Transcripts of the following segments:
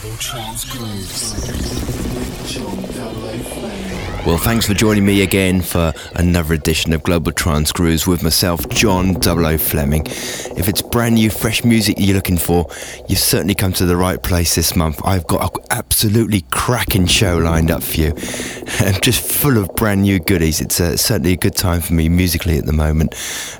Global Trance Grooves. Well, thanks for joining me again for another edition of Global Trance Grooves with myself, John Double Fleming. If it's brand new, fresh music you're looking for, you've certainly come to the right place this month. I've got an absolutely cracking show lined up for you, just full of brand new goodies. It's uh, certainly a good time for me musically at the moment.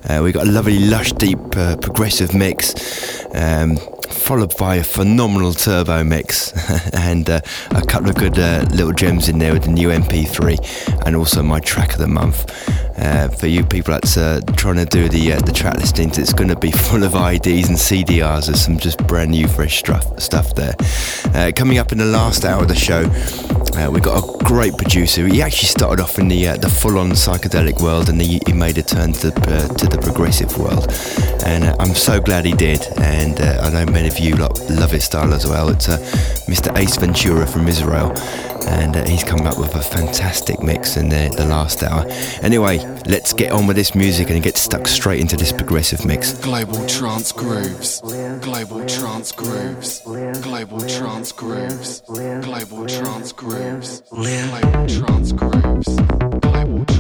Uh, we've got a lovely, lush, deep, uh, progressive mix. Um, followed by a phenomenal turbo mix and uh, a couple of good uh, little gems in there with the new MP3 and also my track of the month. Uh, for you people that's uh, trying to do the uh, the track listings, it's going to be full of IDs and CDRs. There's some just brand new, fresh stuff, stuff there. Uh, coming up in the last hour of the show, uh, we've got a great producer. He actually started off in the uh, the full-on psychedelic world, and he, he made a turn to to the progressive world. And I'm so glad he did. And I know many of you love his style as well. It's Mr. Ace Ventura from Israel and uh, he's come up with a fantastic mix in the, the last hour. Anyway, let's get on with this music and get stuck straight into this progressive mix. Global trance grooves, global trance grooves, global trance grooves, global trance grooves, global trance grooves, global trance grooves,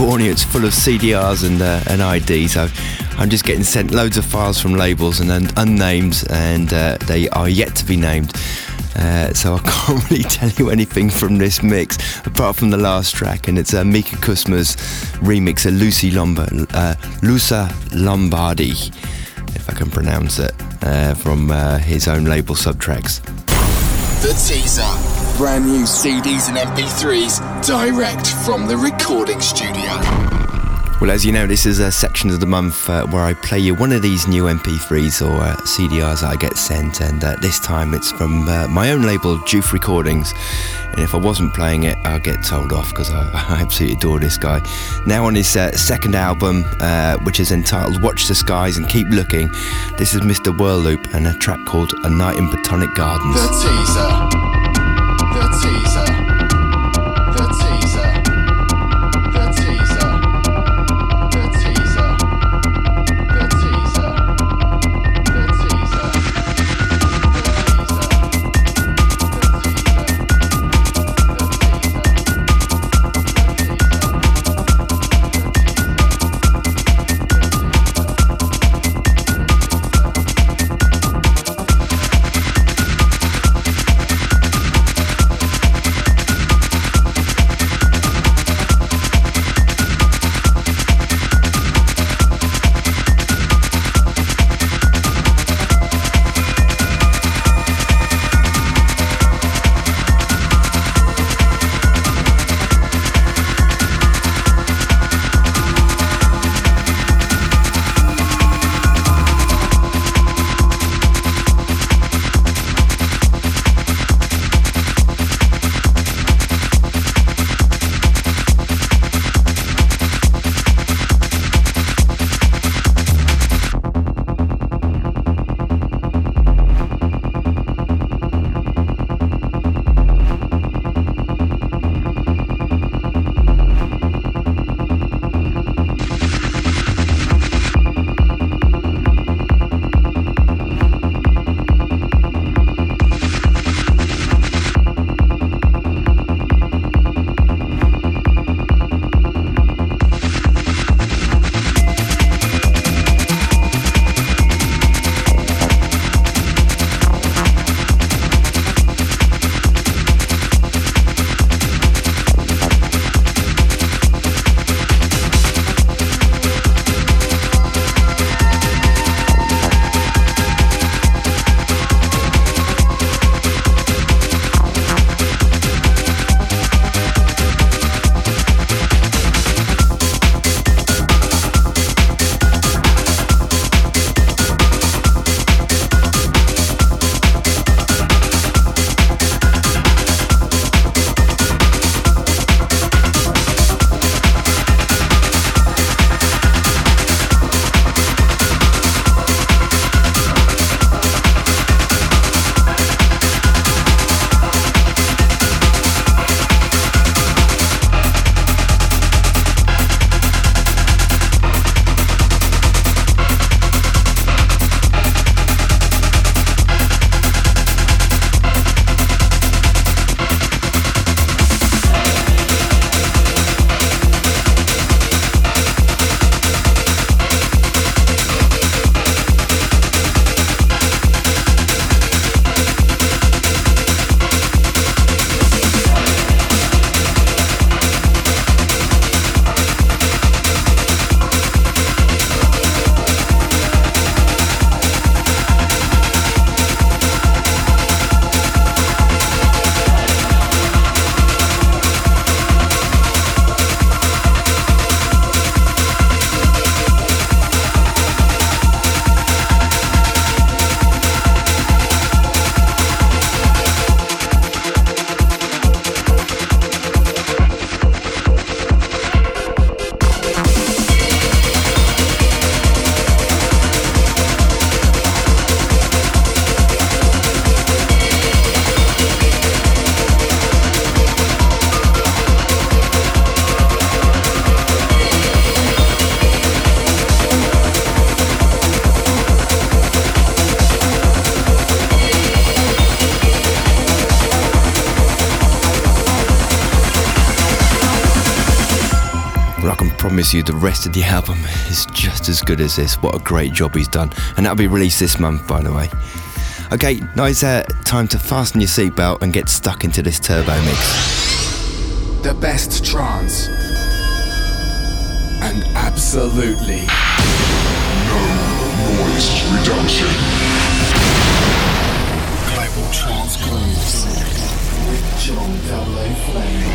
it's full of CDRs and, uh, and IDs. So I'm just getting sent loads of files from labels and un- unnamed, and uh, they are yet to be named. Uh, so I can't really tell you anything from this mix apart from the last track, and it's uh, Mika Kusma's remix of Lucy Lombard, uh, Lusa Lombardi, if I can pronounce it, uh, from uh, his own label Subtracks. The teaser. Brand new CDs and MP3s direct from the recording studio. Well, as you know, this is a section of the month uh, where I play you one of these new MP3s or uh, CDRs that I get sent, and uh, this time it's from uh, my own label, JOOF Recordings. And if I wasn't playing it, I'll get told off because I, I, absolutely adore this guy. Now on his uh, second album, uh, which is entitled Watch the Skies and Keep Looking, this is Mr. Whirlloop and a track called A Night in Botanic Gardens. The teaser. Rest of the album is just as good as this. What a great job he's done. And that'll be released this month, by the way. Okay, now it's uh, time to fasten your seatbelt and get stuck into this turbo mix. The best trance. And absolutely no noise reduction. Global Trance Grooves with John W. Fleming.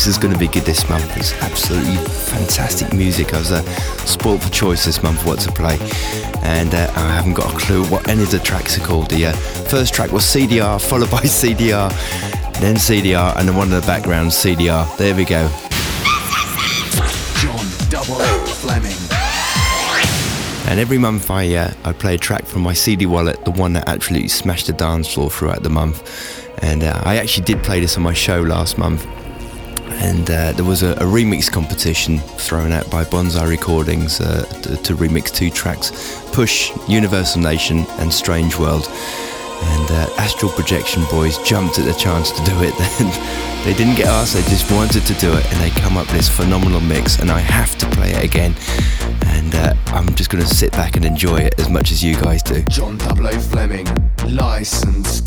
Mix is going to be good this month. It's absolutely fantastic music. I was uh, spoiled for choice this month what to play, and uh, I haven't got a clue what any of the tracks are called. The uh, first track was CDR, followed by CDR, then CDR, and then one in the background CDR. There we go. John Double Fleming. And every month I uh, I play a track from my CD wallet, the one that absolutely smashed the dance floor throughout the month. And uh, I actually did play this on my show last month. And uh, there was a, a, remix competition thrown out by Bonzai Recordings uh, to, to, remix two tracks Push, Universal Nation, and Strange World. And uh, Astral Projection Boys jumped at the chance to do it. then. they didn't get asked, they just wanted to do it. And they come up with this phenomenal mix. And I have to play it again and uh, I'm just going to sit back and enjoy it as much as you guys do. John W. Fleming, licensed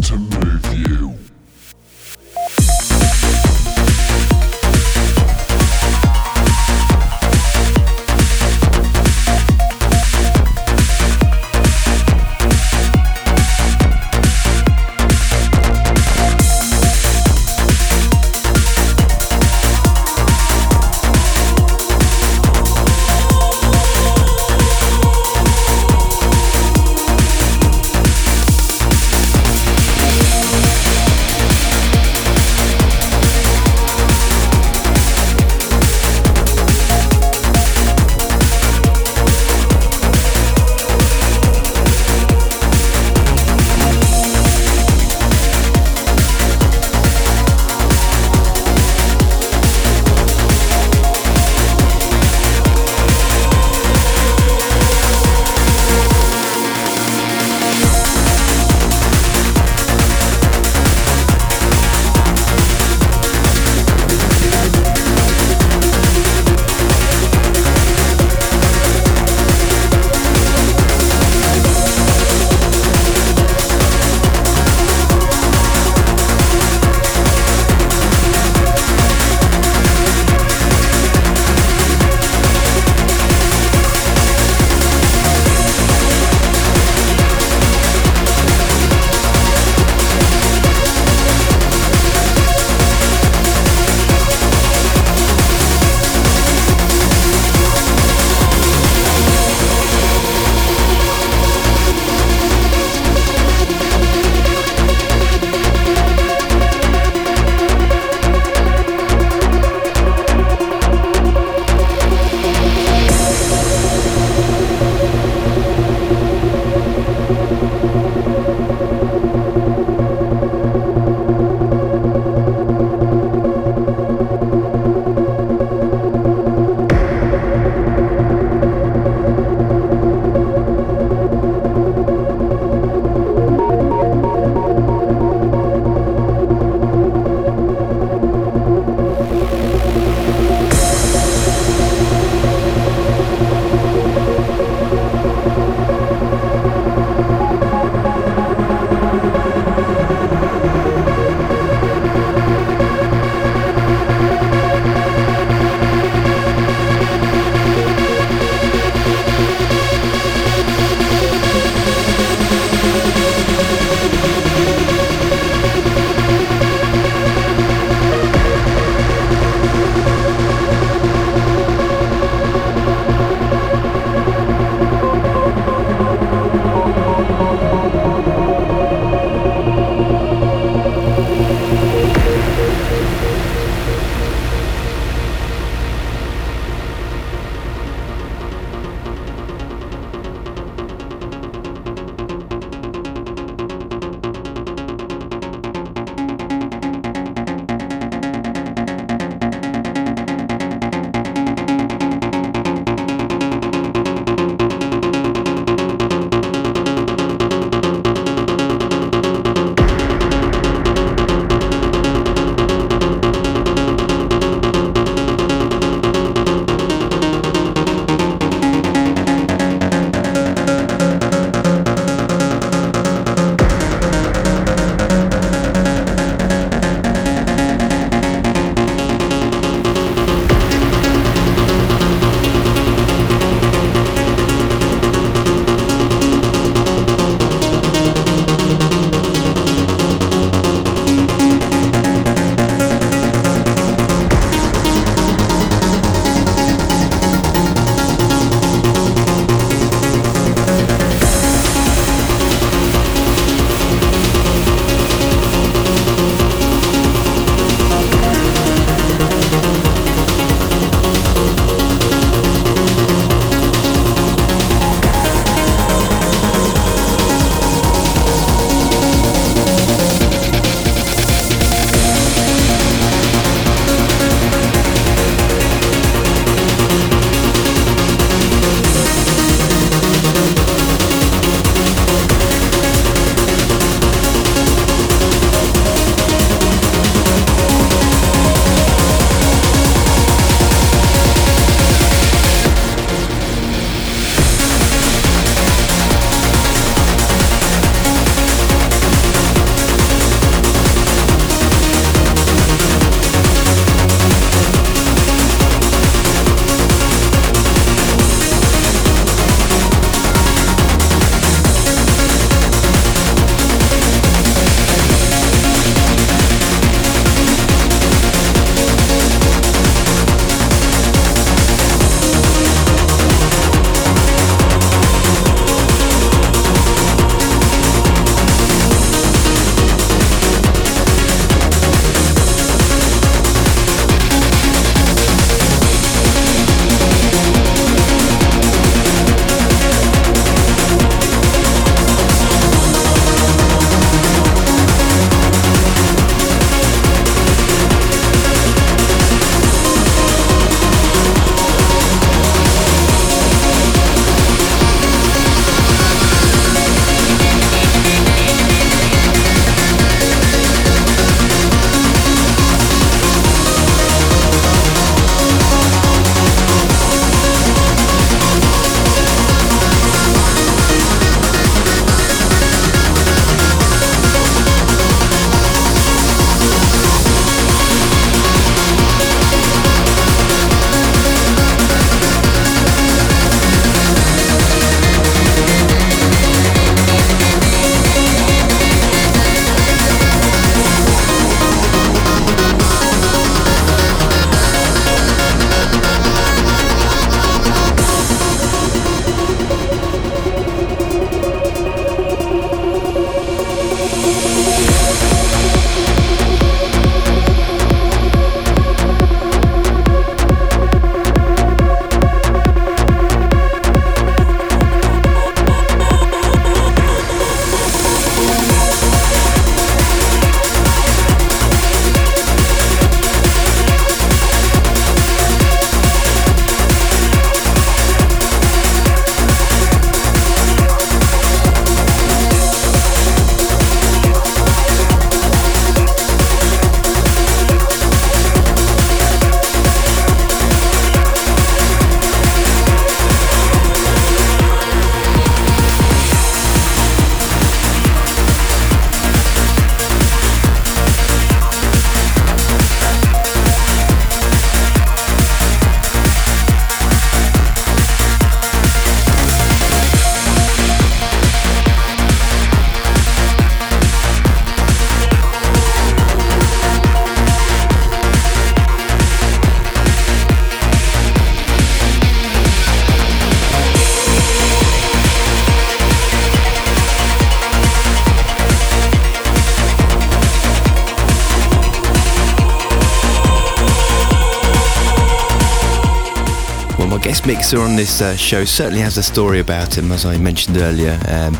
mixer on this uh, show certainly has a story about him, as I mentioned earlier. Um,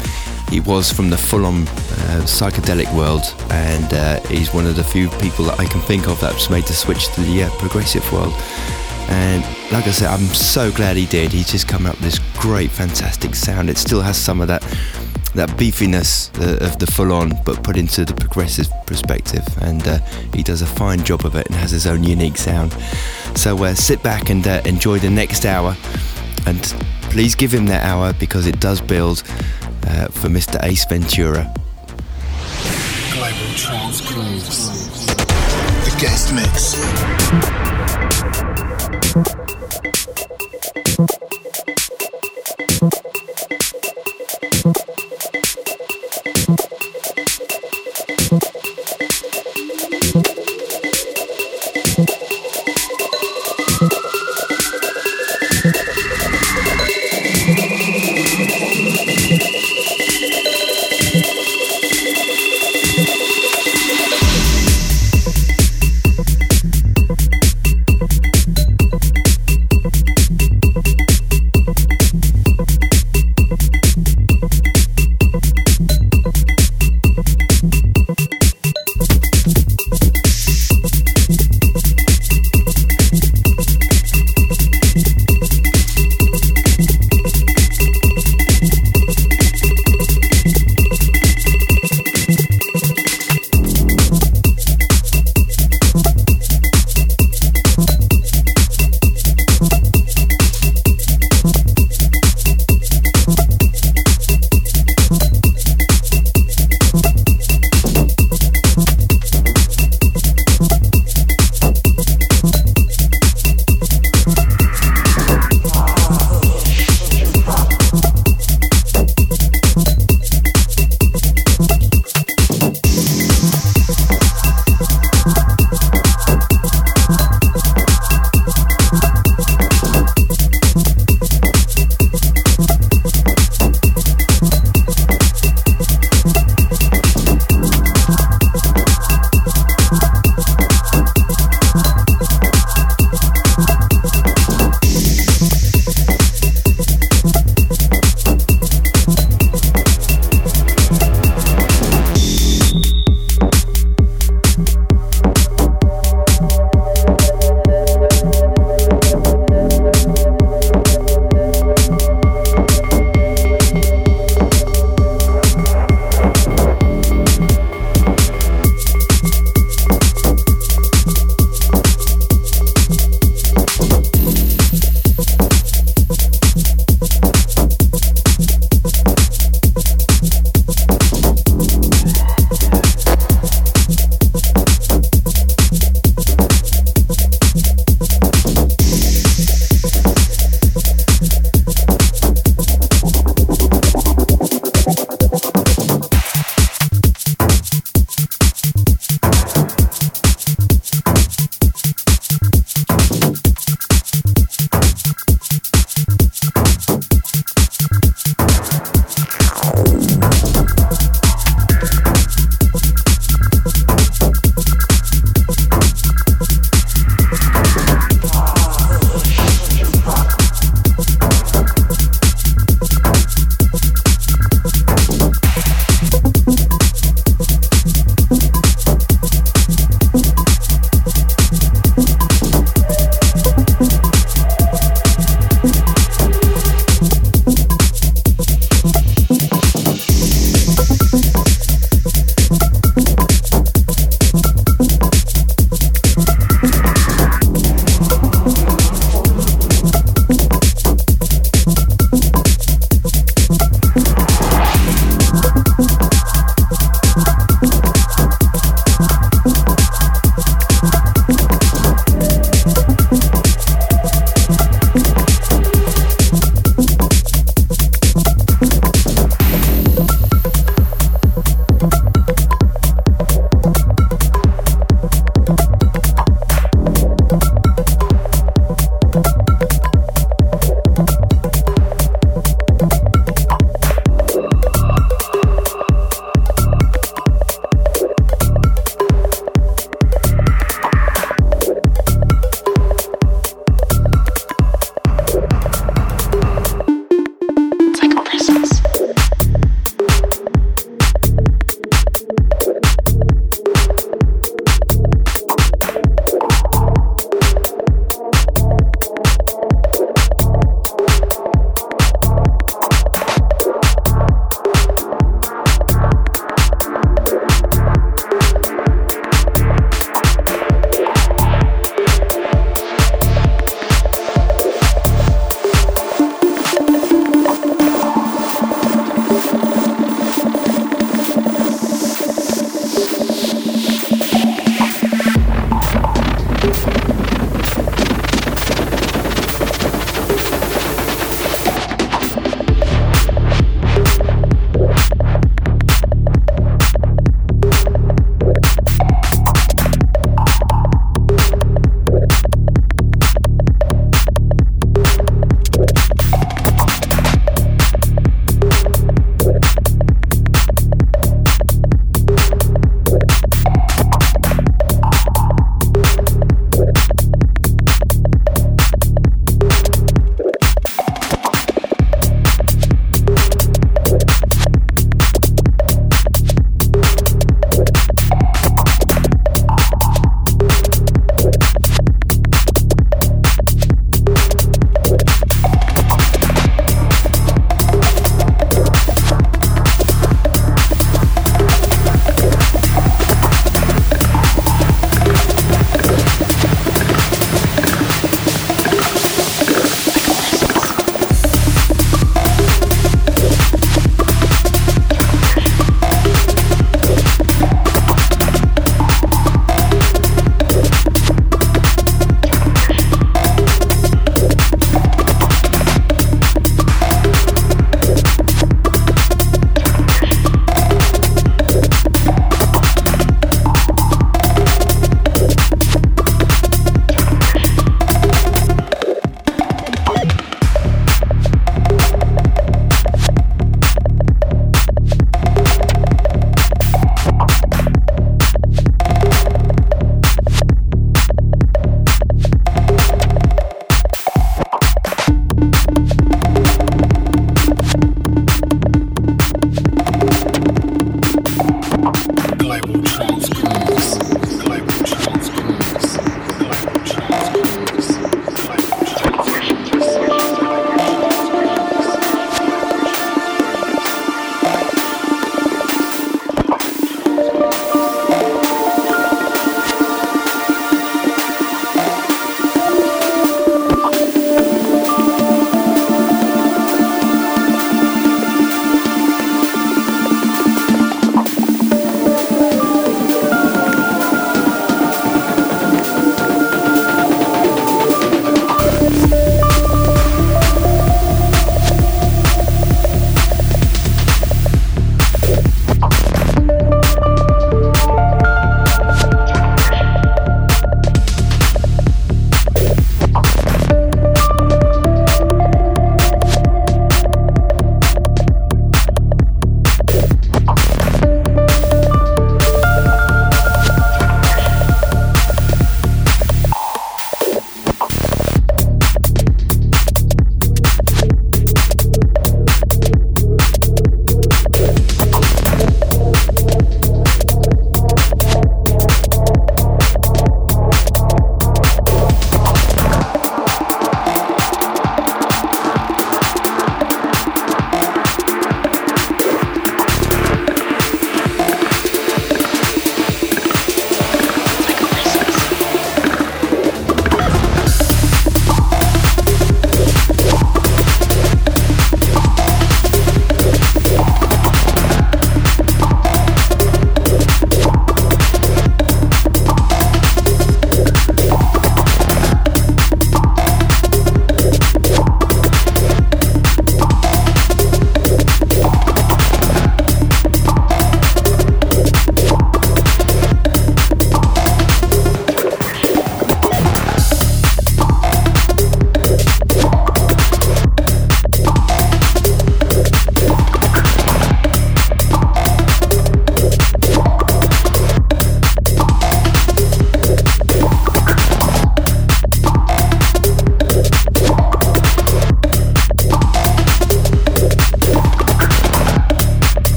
he was from the full-on uh, psychedelic world, and uh, he's one of the few people that I can think of that's made the switch to the uh, progressive world. And like I said, I'm so glad he did. He's just come up with this great, fantastic sound. It still has some of that that beefiness uh, of the full on, but put into the progressive perspective. And uh, he does a fine job of it and has his own unique sound. So uh, sit back and uh, enjoy the next hour. And please give him that hour because it does build uh, for Mr. Ace Ventura. Global Grooves. The guest mix.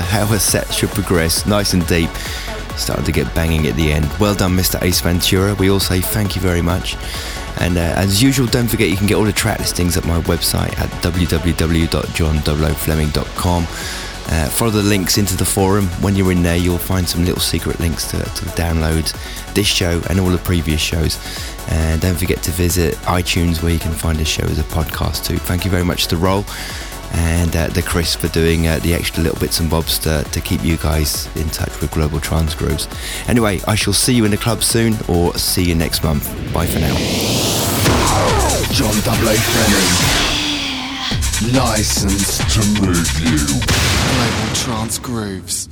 How a set should progress, nice and deep. Starting to get banging at the end. Well done, Mr. Ace Ventura. We all say thank you very much. And uh, as usual, don't forget you can get all the track listings at my website at www.john00fleming.com. Uh, follow the links into the forum. When you're in there, you'll find some little secret links to, to download this show and all the previous shows. And don't forget to visit iTunes where you can find this show as a podcast too. Thank you very much to Roll and uh, the Chris for doing uh, the extra little bits and bobs to, to keep you guys in touch with Global Trance Grooves. Anyway, I shall see you in the club soon or see you next month. Bye for now. John 00 Fleming. Licensed to move you. Global Trance Grooves.